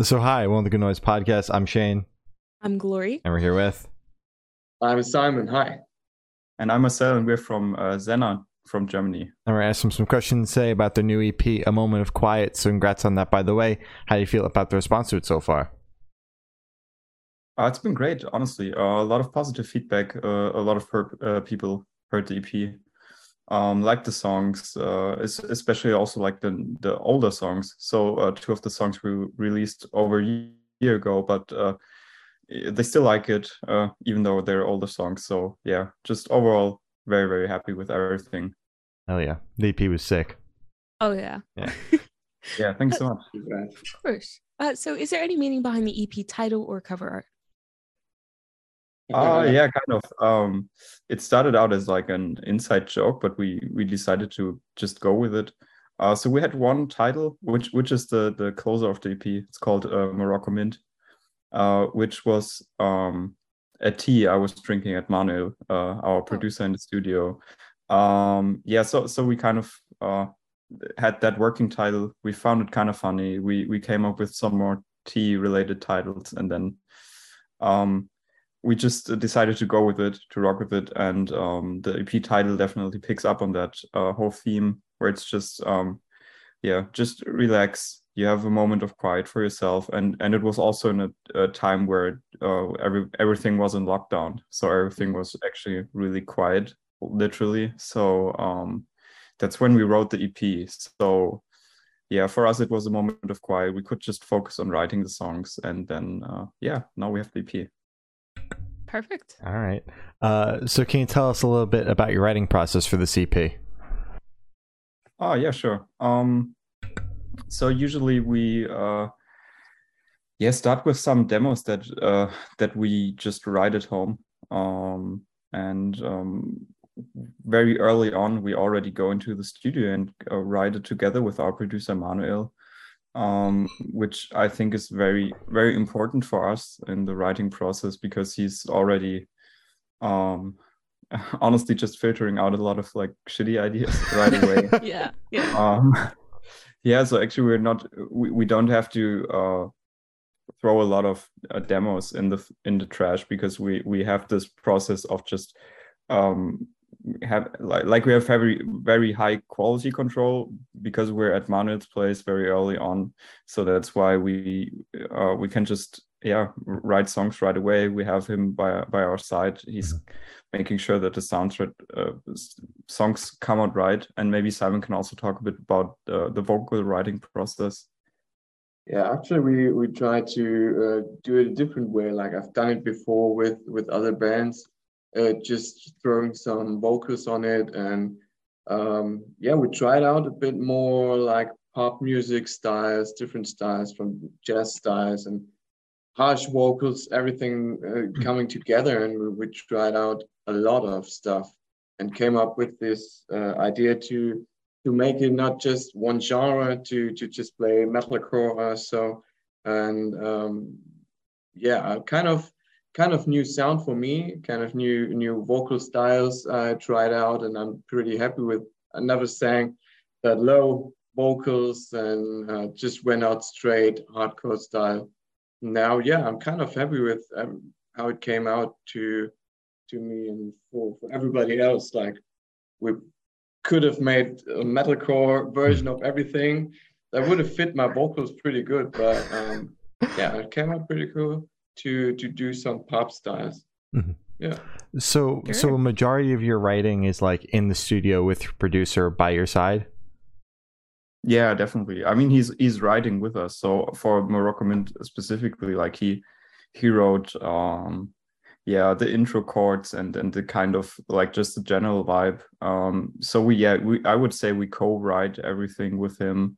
So, hi, welcome to the Good Noise Podcast. I'm Shane, I'm Glory. and we're here with. I'm Simon. Hi. And I'm Marcel, and we're from uh, Zena from Germany. And we're asking some questions today about their new EP, A Moment of Quiet. So, congrats on that, by the way. How do you feel about the response to it so far? Uh, it's been great, honestly. Uh, a lot of positive feedback. Uh, a lot of per- uh, people heard the EP, um, liked the songs, uh, especially also like the the older songs. So uh, two of the songs we released over a year ago, but uh, they still like it, uh, even though they're older songs. So yeah, just overall very very happy with everything. Hell yeah. The EP was sick. Oh yeah, Yeah, thanks so much. of course. Uh, so, is there any meaning behind the EP title or cover art? Uh yeah, kind of. Um it started out as like an inside joke, but we we decided to just go with it. Uh so we had one title which which is the the closer of the EP. It's called uh, Morocco Mint. Uh which was um a tea I was drinking at Manuel, uh our producer in the studio. Um yeah, so so we kind of uh had that working title. We found it kind of funny. We we came up with some more tea related titles and then um we just decided to go with it, to rock with it, and um, the EP title definitely picks up on that uh, whole theme, where it's just, um, yeah, just relax. You have a moment of quiet for yourself, and and it was also in a, a time where uh, every everything was in lockdown, so everything was actually really quiet, literally. So um, that's when we wrote the EP. So yeah, for us it was a moment of quiet. We could just focus on writing the songs, and then uh, yeah, now we have the EP. Perfect. All right. Uh, so, can you tell us a little bit about your writing process for the EP? Oh yeah, sure. Um, so usually we uh, yeah start with some demos that uh, that we just write at home. Um, and um, very early on, we already go into the studio and uh, write it together with our producer Manuel, um, which I think is very very important for us in the writing process because he's already um, honestly just filtering out a lot of like shitty ideas right away Yeah, yeah. um yeah so actually we're not we, we don't have to uh throw a lot of uh, demos in the in the trash because we we have this process of just um have like like we have very very high quality control because we're at Manuel's place very early on. So that's why we uh we can just yeah write songs right away. We have him by by our side. He's making sure that the soundtrack uh, songs come out right. And maybe simon can also talk a bit about uh, the vocal writing process. Yeah, actually, we we try to uh, do it a different way. Like I've done it before with with other bands, uh, just throwing some vocals on it, and um, yeah, we tried out a bit more like pop music styles, different styles from jazz styles and harsh vocals, everything uh, coming together, and we, we tried out a lot of stuff and came up with this uh, idea to to make it not just one genre to to just play metalcore so and um yeah kind of kind of new sound for me kind of new new vocal styles i tried out and i'm pretty happy with. I never sang that low vocals and uh, just went out straight hardcore style. Now yeah i'm kind of happy with um, how it came out to to me and for, for everybody else. Like we could have made a metalcore version of everything. That would have fit my vocals pretty good but um yeah it came out pretty cool to to do some pop styles. Mhm. yeah. So, so a majority of your writing is like in the studio with your producer by your side. yeah definitely. I mean he's he's writing with us. So for morocco mint specifically like he he wrote um yeah the intro chords and and the kind of like just the general vibe. Um so we yeah we i would say we co-write everything with him.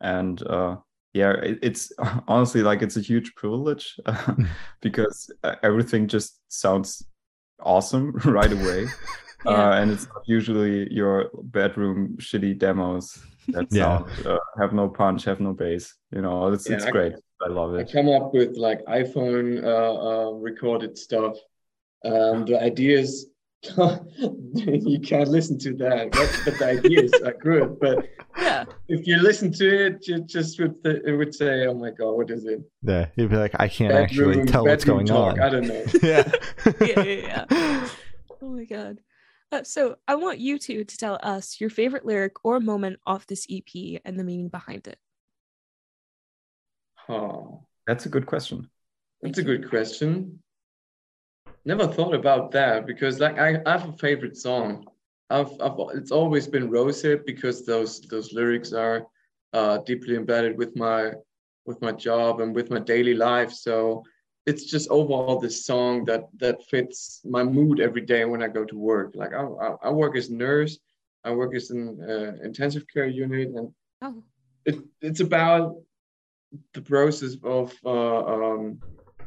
And uh yeah it's honestly like it's a huge privilege because uh, everything just sounds awesome right away Yeah. uh, and it's not usually your bedroom shitty demos that Yeah. sound uh, have no punch have no bass you know it's, Yeah, it's I- great i love it i come up with like iphone uh, uh recorded stuff um the ideas you can't listen to that. But, but the ideas are good. But Yeah. if you listen to it, you just would th- it would say, "Oh my god, what is it?" Yeah, you'd be like, I can't actually tell what's going talk, on. I don't know. yeah. Yeah, yeah, yeah. Oh my god. Uh, so I want you two to tell us your favorite lyric or moment off this EP and the meaning behind it. Oh, That's a good question. that's a good question. Never thought about that because, like, I, I have a favorite song. I've, I've it's always been Rosehip because those those lyrics are uh, deeply embedded with my with my job and with my daily life. So it's just overall this song that that fits my mood every day when I go to work. Like I, I, I work as a nurse, I work as an uh, intensive care unit, and Oh, it, it's about the process of uh, um,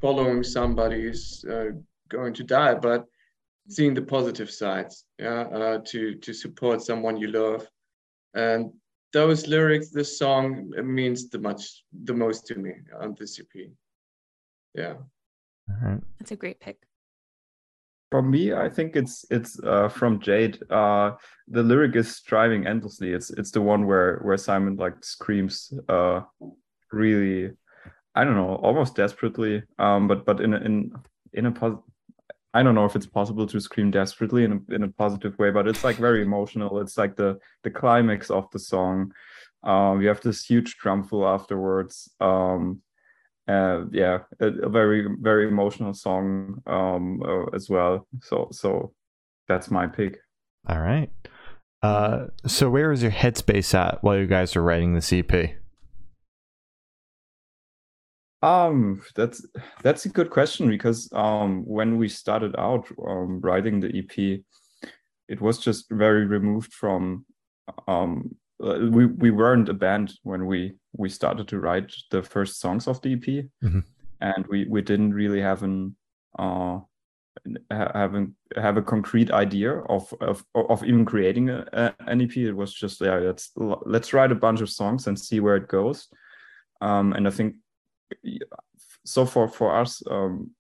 following somebody's uh, going to die, but seeing the positive sides, yeah, uh, to to support someone you love, and those lyrics, this song it means the much the most to me on this EP. Yeah, All right. that's a great pick. For me, I think it's it's uh, from Jade. Uh, the lyric is striving endlessly. It's it's the one where where Simon like screams uh, really, I don't know, almost desperately. Um, but but in a, in in a pos- I don't know if it's possible to scream desperately in a in a positive way, but it's like very emotional. It's like the the climax of the song. Um, you have this huge drum fill afterwards. Um, uh, yeah, a, a very very emotional song um, uh, as well. So so that's my pick. All right. Uh, so where is your headspace at while you guys are writing this EP? Um, that's that's a good question because um, when we started out um, writing the EP, it was just very removed from um, uh, we we weren't a band when we we started to write the first songs of the EP, Mhm. and we we didn't really have an uh ha- having have a concrete idea of of of even creating a, a, an EP. It was just yeah, let's let's write a bunch of songs and see where it goes. Um, and I think so for for us um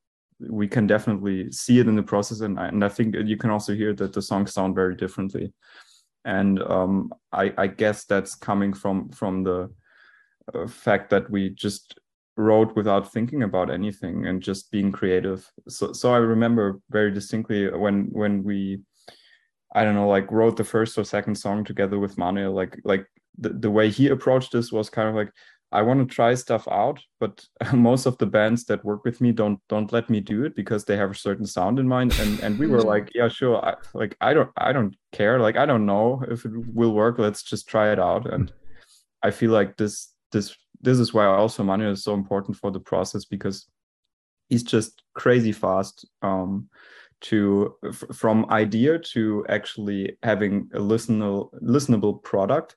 we can definitely see it in the process and and I think you can also hear that the songs sound very differently. And um I I guess that's coming from from the uh, fact that we just wrote without thinking about anything and just being creative. So so I remember very distinctly when when we I don't know like wrote the first or second song together with Manuel like like the, the way he approached this was kind of like I want to try stuff out, but most of the bands that work with me don't don't let me do it because they have a certain sound in mind. And and we were Mhm. like, yeah, sure. I, like I don't I don't care. Like I don't know if it will work. Let's just try it out. And I feel like this this this is why also Manuel is so important for the process because he's just crazy fast um, to f- from idea to actually having a listenable listenable product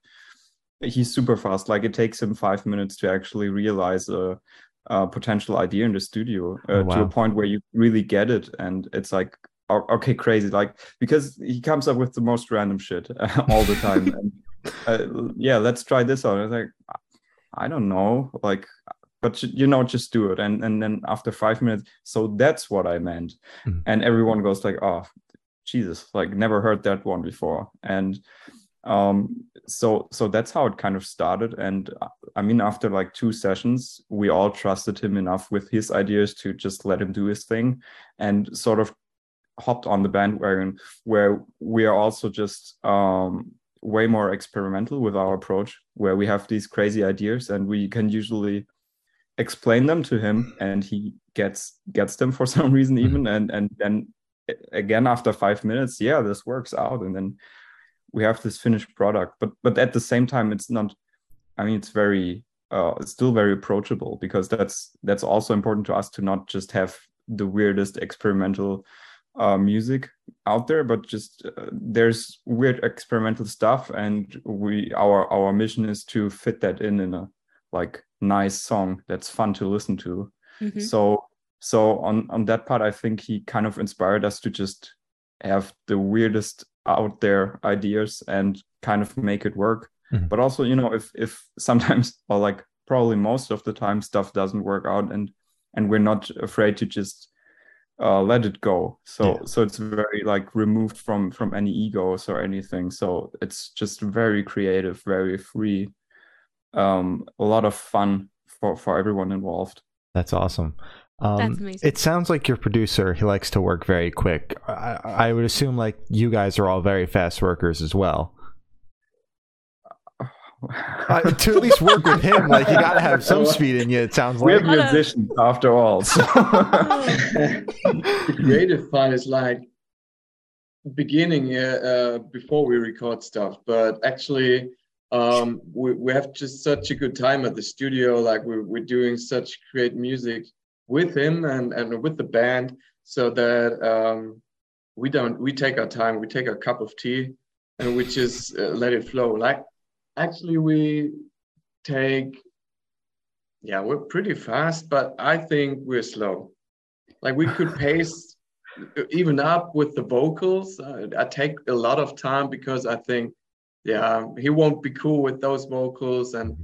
he's super fast. Like it takes him five minutes to actually realize a, a potential idea in the studio uh, Oh, to a point where you really get it. And it's like okay crazy. Like because he comes up with the most random shit all the time. And uh, yeah let's try this out. It's like i don't know. Like but you- know just do it. And and then after five minutes so that's what i meant. Mhm. and everyone goes like oh jesus like never heard that one before. And um so so that's how it kind of started. And i mean after like two sessions we all trusted him enough with his ideas to just let him do his thing and sort of hopped on the bandwagon where we are also just um way more experimental with our approach where we have these crazy ideas and we can usually explain them to him and he gets gets them for some reason even. And and then again after five minutes yeah this works out. And then we have this finished product but but at the same time it's not i mean it's very uh it's still very approachable because that's that's also important to us to not just have the weirdest experimental uh, music out there but just uh, there's weird experimental stuff and we our our mission is to fit that in in a like nice song that's fun to listen to Mhm. so so on on that part i think he kind of inspired us to just have the weirdest out there ideas and kind of make it work Mhm. but also you know if if sometimes or like probably most of the time stuff doesn't work out and and we're not afraid to just uh, let it go. So Yeah. so it's very like removed from from any egos or anything. So it's just very creative, very free. Um, a lot of fun for for everyone involved. That's awesome. Um, That's amazing. It sounds like your producer he likes to work very quick. I, I would assume like you guys are all very fast workers as well. Uh, to at least work with him, like you got to have some speed in you. It sounds We're like. Hello. musicians after all. So. the creative part is like beginning uh, uh, before we record stuff, but actually um, we, we have just such a good time at the studio. Like we're, we're doing such great music with him and, and with the band so that um, we don't, we take our time, we take a cup of tea and we just uh, let it flow. Like actually we take, yeah, we're pretty fast, but I think we're slow. Like we could pace even up with the vocals. Uh, I take a lot of time because I think, yeah, he won't be cool with those vocals, and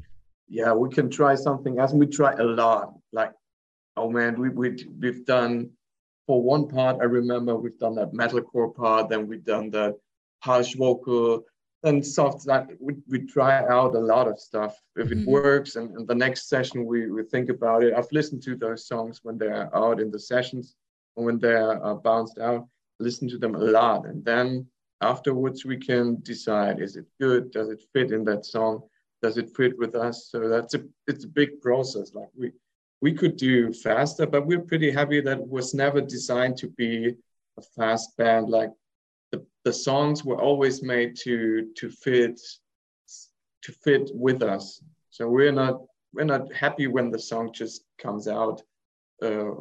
yeah, we can try something else. And we try a lot. Like, oh man, we we we've done for one part. I remember we've done that metalcore part, then we've done that harsh vocal, and soft. Like we we try out a lot of stuff. If it Mhm. works, and, and the next session we we think about it. I've listened to those songs when they're out in the sessions and when they're uh, bounced out, listen to them a lot. And then afterwards, we can decide is it good? Does it fit in that song? Does it fit with us? So that's a it's a big process. Like we we could do faster, but we're pretty happy that it was never designed to be a fast band. Like the, the songs were always made to to fit to fit with us. So we're not we're not happy when the song just comes out uh,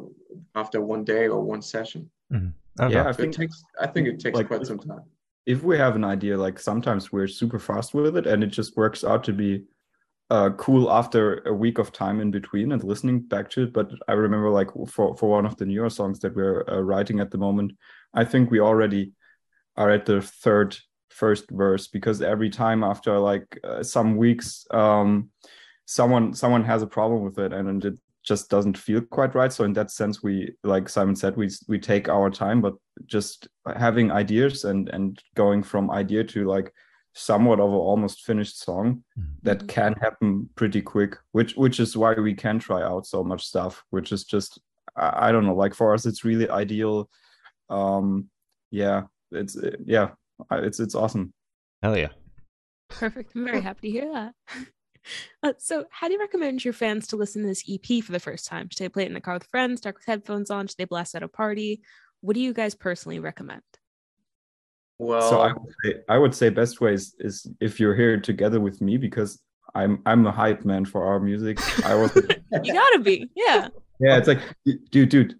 after one day or one session. Okay. Yeah, I It think takes I think it takes like, quite some time. if we have an idea, like sometimes we're super fast with it, and it just works out to be uh, cool after a week of time in between and listening back to it. But I remember, like for for one of the newer songs that we're uh, writing at the moment, I think we already are at the third first verse because every time after like uh, some weeks, um, someone someone has a problem with it, and, and it just doesn't feel quite right. So in that sense, we like Simon said, we we take our time, but just having ideas and and going from idea to like somewhat of an almost finished song that Mhm. can happen pretty quick which which is why we can try out so much stuff which is just i, I don't know like for us it's really ideal um yeah it's uh, yeah it's it's awesome Hell yeah. Perfect. I'm very happy to hear that. Uh, so, how do you recommend your fans to listen to this EP for the first time? Should they play it in the car with friends, talk with headphones on? Should they blast at a party? What do you guys personally recommend? Well, so i would say i would say best way is, is if you're here together with me because i'm i'm a hype man for our music i was You gotta be, yeah. yeah it's like dude dude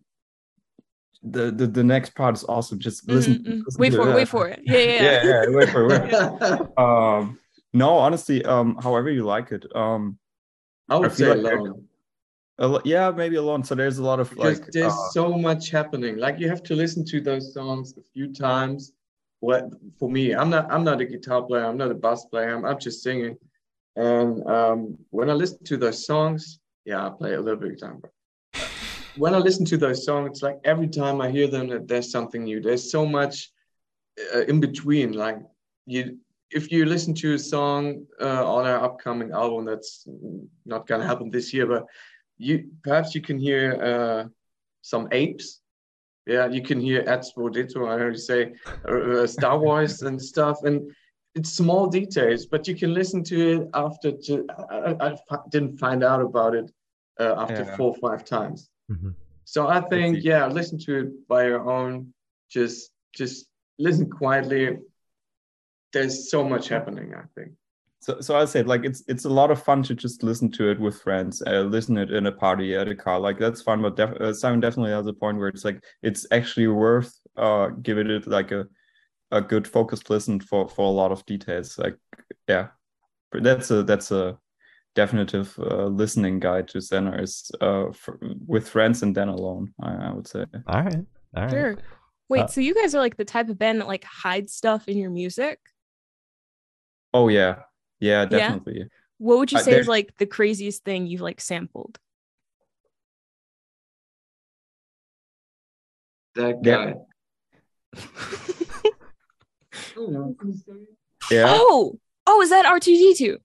the, the the next part is awesome just listen, Mhm, mhm. listen Wait for it. that. Wait for it. Yeah, yeah. yeah yeah. yeah wait for it wait um no honestly um however you like it um I would I feel say like alone a lo- yeah maybe alone so there's a lot of because like there's uh, so much happening. Like you have to listen to those songs a few times. For me, I'm not I'm not a guitar player. I'm not a bass player. I'm, I'm just singing. And um, when I listen to those songs, yeah, I play a little bit of guitar. When I listen to those songs, it's like every time I hear them, there's something new. There's so much uh, in between. Like you, if you listen to a song uh, on our upcoming album, that's not gonna happen this year, but you perhaps you can hear uh, some apes. Yeah, you can hear Expodito, I already say, uh, uh, Star Wars and stuff, and it's small details, but you can listen to it after. To, I, didn't find out about it uh, after Yeah. four or five times. Mhm. So I think, yeah, listen to it by your own. Just, just listen quietly. There's so much happening. I think. So so i said like it's it's a lot of fun to just listen to it with friends uh, listen it in a party at a car like that's fun but def- uh, simon definitely has a point where it's like it's actually worth uh giving it like a a good focused listen for for a lot of details like yeah but that's a that's a definitive uh, listening guide to Zenner is uh for, with friends and then alone I, I would say All right. All right. Sure. Wait, Uh, so you guys are like the type of band that like hides stuff in your music? oh yeah yeah definitely What would you Uh, say is like the craziest thing you've like sampled? That Yeah. guy. Oh, Yeah, Oh, oh, is that R2D2?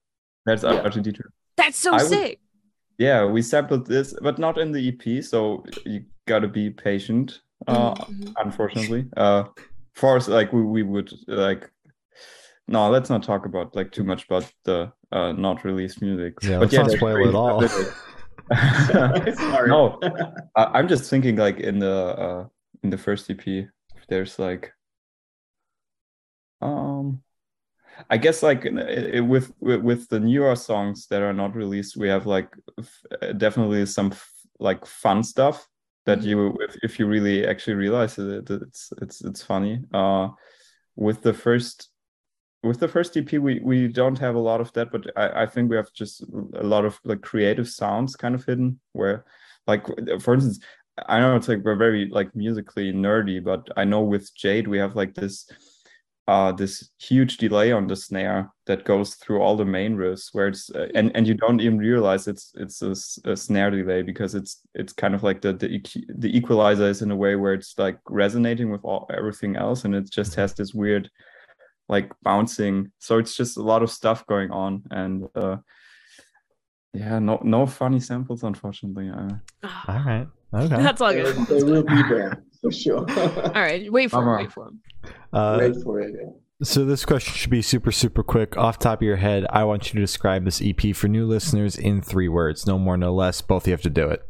that's Yeah. R2D2. That's so I would- sick. Yeah, we sampled this, but not in the EP, so you gotta be patient. Uh, Mhm. unfortunately, uh, for us, like we we would like. No, let's not talk about like too much about the uh not released music. Yeah, but let's not spoil great it all. stuff in it. Sorry. no, I, I'm just thinking like in the uh in the first EP, if there's like, um, I guess like in- i- i- with, with with the newer songs that are not released, we have like f- uh, definitely some f- like fun stuff that Mhm. you if, if you really actually realize it, it's it's it's funny. Uh, with the first with the first EP, we we don't have a lot of that, but I I think we have just a lot of like creative sounds kind of hidden where like for instance i know it's like we're very like musically nerdy but i know with jade we have like this uh this huge delay on the snare that goes through all the main riffs where it's uh, and and you don't even realize it's it's a snare delay because it's it's kind of like the the, the equalizer is in a way where it's like resonating with all everything else and it just has this weird like bouncing so it's just a lot of stuff going on and uh yeah no no funny samples unfortunately uh, All right. Okay. That's all good. they will be there for sure. All right, wait for him. Wait for him. Uh, Wait for it. yeah. so this question should be super, super quick. Off top of your head, I want you to describe this EP for new listeners in three words. No more, no less. Both you have to do it.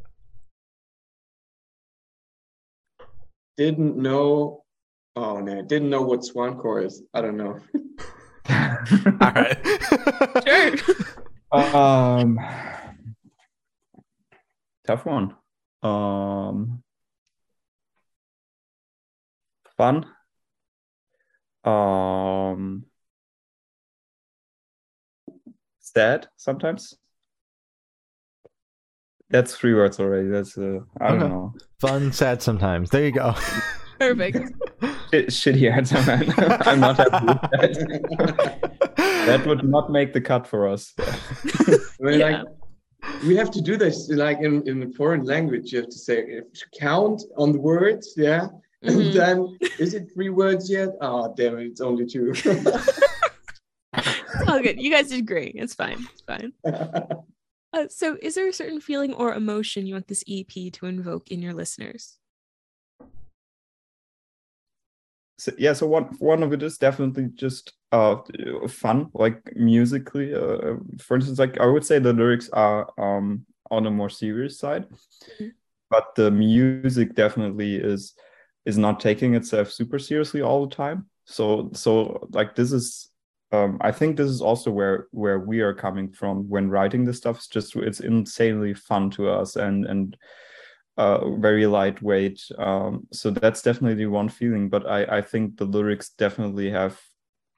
Didn't know. Oh man, didn't know what Swancore is. I don't know. All right. Sure. um tough one um fun um sad sometimes that's three words already that's uh i don't Okay. know Fun, sad sometimes. There you go. Perfect. Shit, shitty answer man i'm not happy with that that would not make the cut for us I mean, Yeah. like we have to do this like in, in a foreign language. You have to say if count on the words, yeah. Mhm. And then is it three words yet? Oh damn it, it's only two. Oh, good. You guys did great. It's fine. It's fine. Uh, so, is there a certain feeling or emotion you want this EP to invoke in your listeners? So, yeah so one one of it is definitely just uh fun like musically uh, for instance like i would say the lyrics are um on a more serious side Mhm. but the music definitely is is not taking itself super seriously all the time so so like this is um i think this is also where where we are coming from when writing this stuff it's just it's insanely fun to us and and uh, very lightweight. Um, so that's definitely one feeling. But I, I think the lyrics definitely have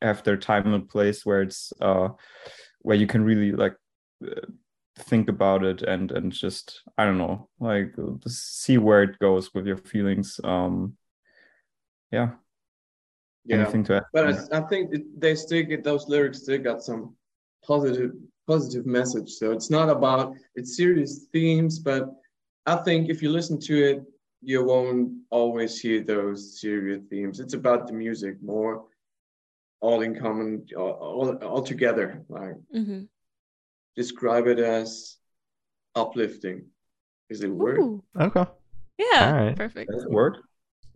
have their time and place where it's uh, where you can really like uh, think about it and and just I don't know like see where it goes with your feelings. Um, yeah. yeah, Anything to add? but I, I think it, they still get those lyrics. Still got some positive positive message. So it's not about it's serious themes, but I think if you listen to it, you won't always hear those serious themes. It's about the music more, all in common, all, all, all together. Like Mm-hmm. describe it as uplifting. Is it a word? Ooh, Okay. yeah, All right. perfect. That's a word.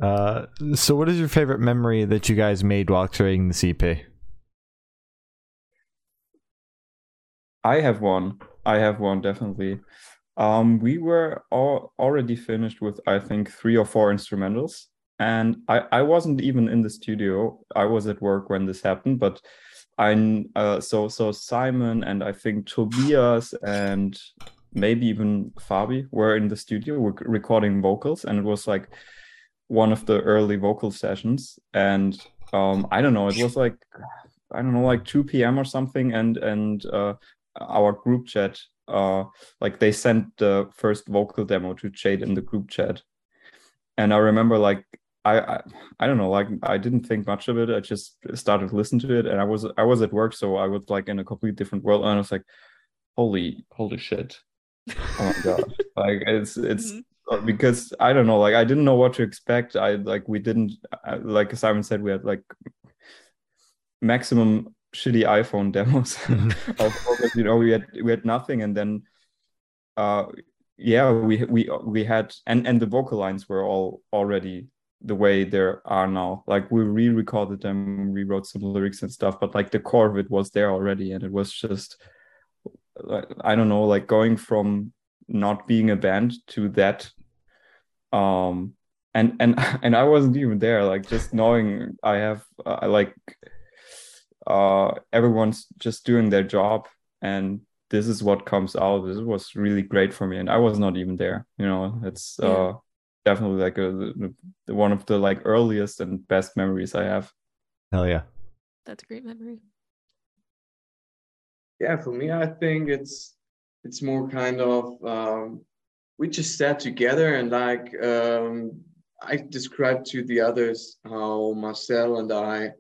Uh, so, what is your favorite memory that you guys made while creating the EP? I have one. I have one definitely. Um, we were all already finished with I think three or four instrumentals, and I I wasn't even in the studio. I was at work when this happened, but I uh so so Simon and I think Tobias and maybe even Fabi were in the studio were recording vocals, and it was like one of the early vocal sessions, and um I don't know, it was like I don't know like 2 p.m. or something, and and uh our group chat uh like they sent the first vocal demo to Jade in the group chat and I remember like I, I I don't know like I didn't think much of it I just started to listen to it and I was I was at work so I was like in a completely different world and I was like holy holy shit oh my god like it's it's Mhm. because I don't know, like I didn't know what to expect. I like we didn't uh, like Simon said we had like maximum shitty iPhone demos. of focus. You know, we had we had nothing, and then uh yeah, we we we had and and the vocal lines were all already the way there are now. Like we re-recorded them, rewrote some lyrics and stuff, but like the core of it was there already, and it was just like I don't know, like going from not being a band to that um and and and i wasn't even there like just knowing i have uh, like uh everyone's just doing their job and this is what comes out. This was really great for me and i was not even there you know it's yeah. uh definitely like a, one of the like earliest and best memories i have. Hell yeah. That's a great memory. Yeah for me i think it's it's more kind of um, we just sat together and like um, I described to the others how Marcel and I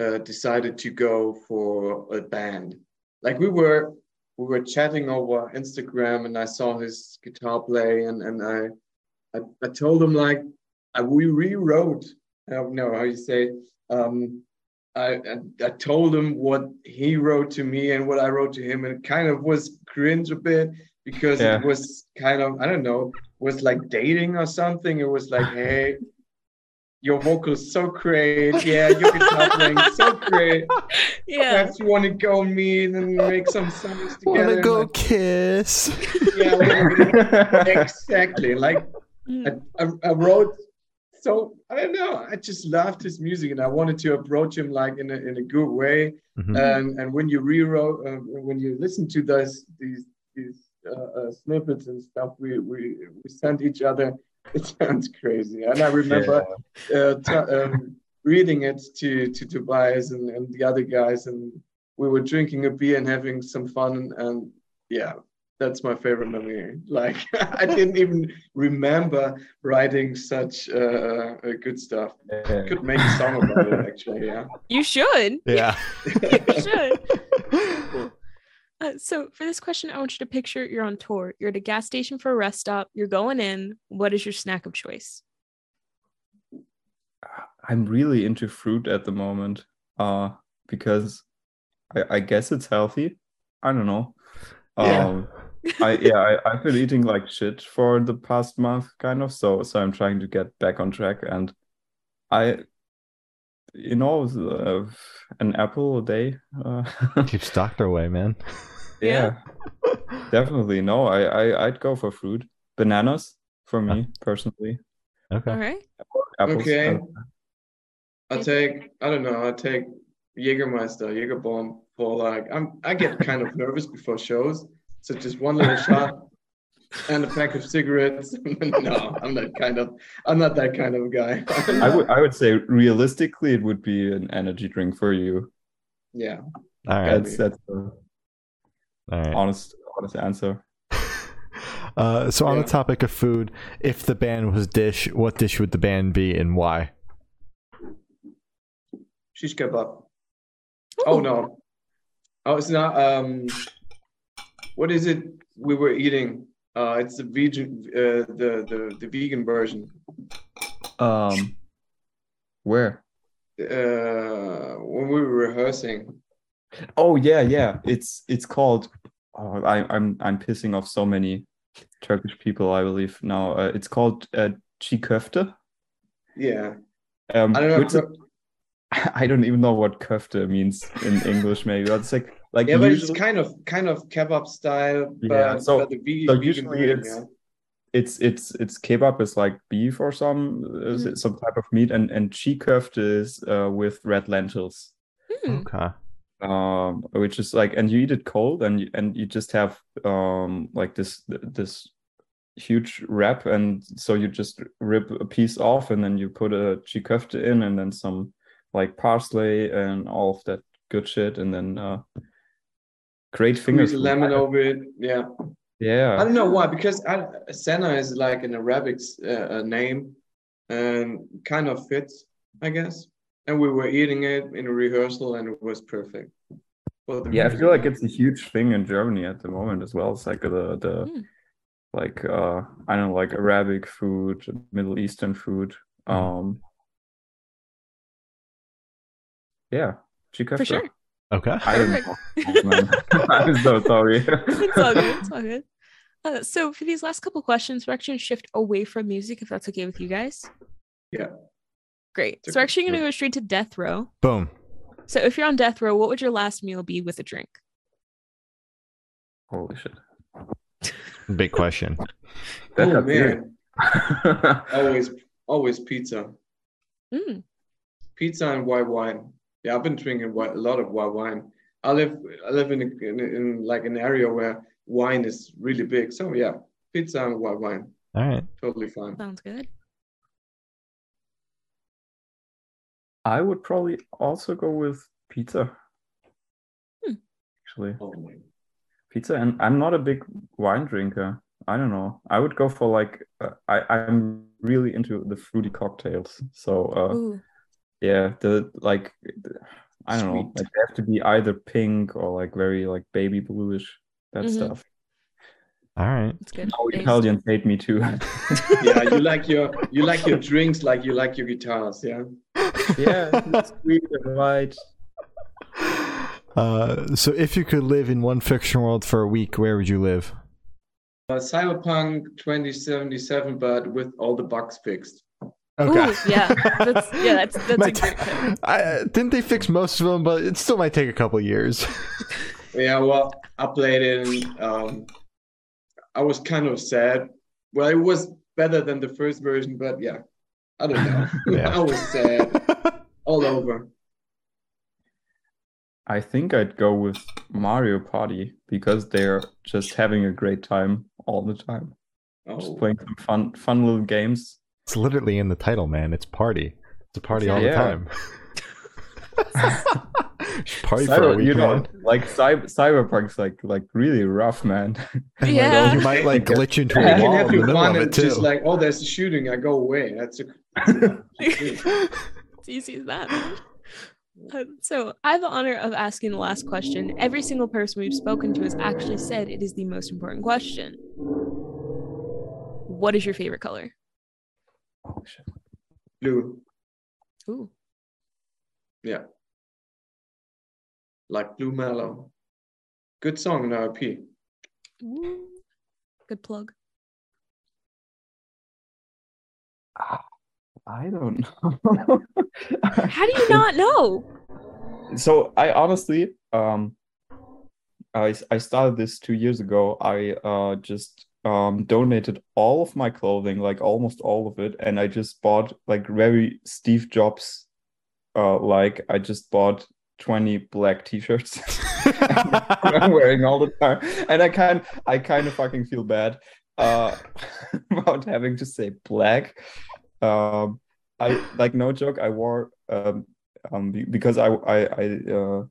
uh, decided to go for a band. Like we were we were chatting over Instagram and I saw his guitar play and and I I, I told him like I, we rewrote I don't know how you say um, I, I told him what he wrote to me and what I wrote to him, and it kind of was cringe a bit because yeah. it was kind of I don't know, was like dating or something. It was like, hey, your vocals so great, yeah, your guitar playing so great. Yeah, perhaps you want to go meet and make some songs together. Want to go like, kiss? Yeah, exactly. Like mm. I, I, I wrote so I don't know. I just loved his music, and I wanted to approach him like in a in a good way. Mm-hmm. And and when you rewrote, uh, when you listen to those these these uh, uh, snippets and stuff, we we we sent each other. It sounds crazy, and I remember yeah. uh, t- um, reading it to to Tobias and, and the other guys, and we were drinking a beer and having some fun. And yeah, that's my favorite memory. Like I didn't even remember writing such uh, uh, good stuff. Yeah. Could make a song about it actually. Yeah. You should. Yeah. you should. Uh, so for this question, I want you to picture you're on tour. You're at a gas station for a rest stop. You're going in. What is your snack of choice? I'm really into fruit at the moment, uh, because I, I guess it's healthy. I don't know. Yeah. Um, I yeah, I, I've been eating like shit for the past month, kind of. So so I'm trying to get back on track, and I, you know, uh, an apple a day. Uh, Keeps doctor away, man. Yeah, definitely. No, I, I I'd go for fruit, bananas for me personally. Okay. All right. Apples, okay. Uh, I take I don't know. I take Jägermeister, Jägerbomb for like I'm I get kind of nervous before shows. So just one little shot and a pack of cigarettes. no, I'm not kind of I'm not that kind of guy. I would I would say realistically it would be an energy drink for you. Yeah. All right. That's that's a All right. honest honest answer. Uh, so on yeah. the topic of food, if the band was dish, what dish would the band be and why? Shish kebab. Oh no. Oh, it's not. Um, what is it we were eating? Uh, it's the vegan, uh, the the the vegan version. Um, where? Uh, when we were rehearsing. Oh yeah, yeah. It's it's called. Oh, I, I'm I'm pissing off so many Turkish people. I believe now. Uh, it's called uh, köfte. Yeah. Um, I don't know. I don't even know what köfte means in English. Maybe it's like like yeah, but it's kind of kind of kebab style. But, yeah, so, but the so usually it's, yeah. it's it's it's kebab is like beef or some mm. some type of meat, and and çiğ köfte is uh, with red lentils. Mm. Okay. Um, which is like, and you eat it cold, and you, and you just have um like this this huge wrap, and so you just rip a piece off, and then you put a çiğ köfte in, and then some like parsley and all of that good shit, and then uh, Great fingers. lemon over it. Yeah. Yeah. I don't know why, because Senna is like an Arabic uh, name and kind of fits, I guess. And we were eating it in a rehearsal and it was perfect. yeah, I feel like it's a huge thing in Germany at the moment as well. It's like the the mm. like uh I don't know, like Arabic food, Middle Eastern food. Mhm. Um yeah, chicken For sure. Okay. I don't know. I'm so sorry. it's all good. It's all good. Uh, so for these last couple questions, we're actually gonna shift away from music if that's okay with you guys. Yeah. Great. It's So we're actually gonna go straight to death row. Boom. So if you're on death row, what would your last meal be with a drink? Holy shit. Big question. That oh man, always always pizza, Mm, pizza and white wine. Yeah, I've been drinking white, a lot of white wine. I live I live in, a, in, in like an area where wine is really big. So yeah, pizza and white wine, All right. totally fine. sounds good. I would probably also go with pizza. Hmm. Actually, Oh pizza, and I'm not a big wine drinker. I don't know. I would go for like uh, I I'm really into the fruity cocktails. So uh, Ooh, yeah, the like I don't know. Like they have to be either pink or like very like baby bluish. That Mhm. stuff. All right. that's good. Oh, Nice. Italians hate me too. Yeah, you like your you like your drinks like you like your guitars. Yeah. yeah, it's sweet and white. Uh, so if you could live in one fiction world for a week, where would you live? Uh, Cyberpunk 2077, but with all the bugs fixed. Ooh, yeah, that's yeah, that's that's a Might great ta- I, didn't they fix most of them, but it still might take a couple years. Yeah, well, I played it and um, I was kind of sad. Well, it was better than the first version, but yeah, I don't know. Yeah. I was sad all over. I think I'd go with Mario Party because they're just having a great time all the time. Just Oh, playing some fun fun little games. It's literally in the title, man. It's party. It's a party all the Yeah. time. party for a week, you know, man. like cyber, cyberpunk's like like really rough, man. And, like, Yeah. you might like glitch into a can wall in have the your middle of it too. just like, oh, there's a shooting. I go away. That's a. it's easy as that. man. Uh, so I have the honor of asking the last question. Every single person we've spoken to has actually said it is the most important question. What is your favorite color? Oh, shit. Blue, Ooh, yeah, like Blue Mellow. Good song in RP. Ooh. good plug. I don't know. How do you not know? so I honestly, um, I I started this two years ago. I uh just um donated all of my clothing, like almost all of it, and I just bought like very Steve Jobs, uh, like I just bought twenty black T-shirts. I'm wearing all the time, and I kind I kind of fucking feel bad uh about having to say black. Um, I like no joke. I wore um um because I I I uh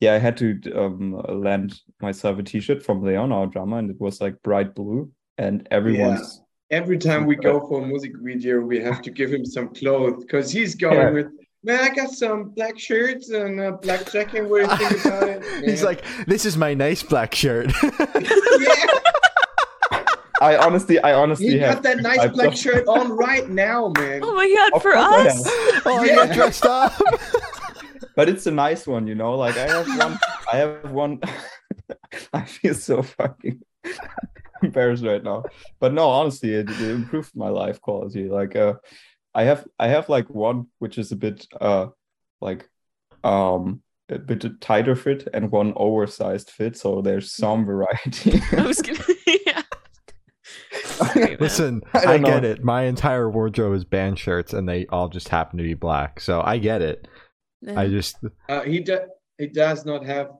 yeah I had to um lend myself a T-shirt from Leon, our drummer, and it was like bright blue, and everyone's Every time we go for a music video, we have to give him some clothes because he's going Yeah. with. Man, I got some black shirts and a black jacket. What do you think about it? He's like, "This is my nice black shirt." yeah, I honestly I honestly he have got that nice black shirt on right now, man. Oh my god, Of for us? have. oh, Yeah. you're dressed up. But it's a nice one, you know. Like I have one, I have one. I feel so fucking embarrassed right now. But no, honestly, it, it improved my life quality. Like, uh, I have, I have like one which is a bit, uh, like, um, a bit tighter fit and one oversized fit. So there's some variety. I was gonna yeah. Great. Listen, I I, get it. My entire wardrobe is band shirts, and they all just happen to be black. So I get it. I just, Uh, he do- he does not have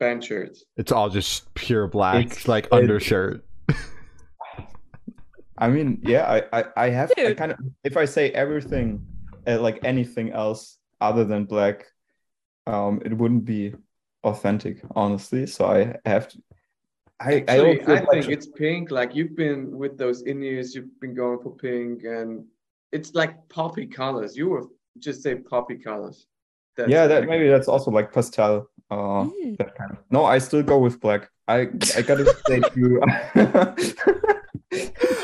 band shirts. it's all just pure black, It's- like it- undershirt. I mean, yeah, I, I, I have, I kind of, if I say everything, uh, like anything else other than black, um, it wouldn't be authentic, honestly. So I have to, I, I, Actually, don't feel I, think pressure. it's pink. Like you've been with those Indians, you've been going for pink, and it's like poppy colors. You were just say poppy colors. That's yeah, that maybe that's also like pastel. Uh, Mm. that kind of. No, I still go with black. I I gotta say you.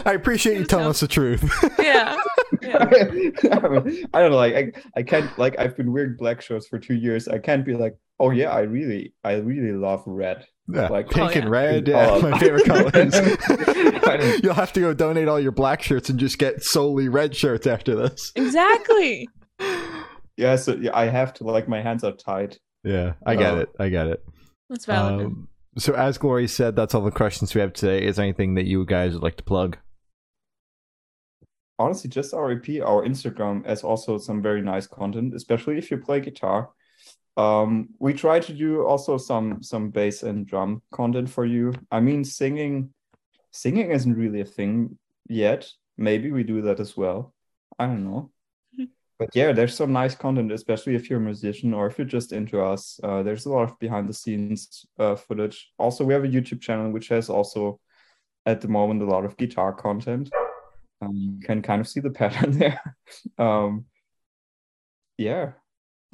I appreciate you telling us the truth. Yeah. yeah. I don't know, like I, I can't like I've been wearing black shirts for two years. I can't be like, oh yeah, I really I really love red. Yeah, Like- pink Oh, and yeah. red, yeah, my favorite colors. You'll have to go donate all your black shirts and just get solely red shirts after this. Exactly. Yeah, so yeah, I have to like my hands are tied. Yeah, I get Oh. it. I get it. That's valid. Um, so, as Glory said, that's all the questions we have today. Is there anything that you guys would like to plug? honestly just our ep our instagram has also some very nice content especially if you play guitar um we try to do also some some bass and drum content for you i mean singing singing isn't really a thing yet maybe we do that as well i don't know. But yeah there's some nice content especially if you're a musician or if you're just into us uh, there's a lot of behind the scenes uh, footage also we have a youtube channel which has also at the moment a lot of guitar content um, you can kind of see the pattern there. um, yeah,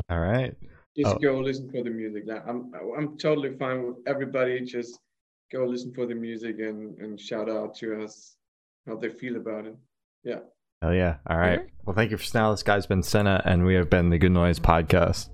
All right. Just Oh. go listen for the music. Like, I'm I'm totally fine with everybody. Just go listen for the music and and shout out to us how they feel about it. Hell yeah. All right. Sure. Well, thank you for now. This guy's been Senna, and we have been the Good Noise Podcast.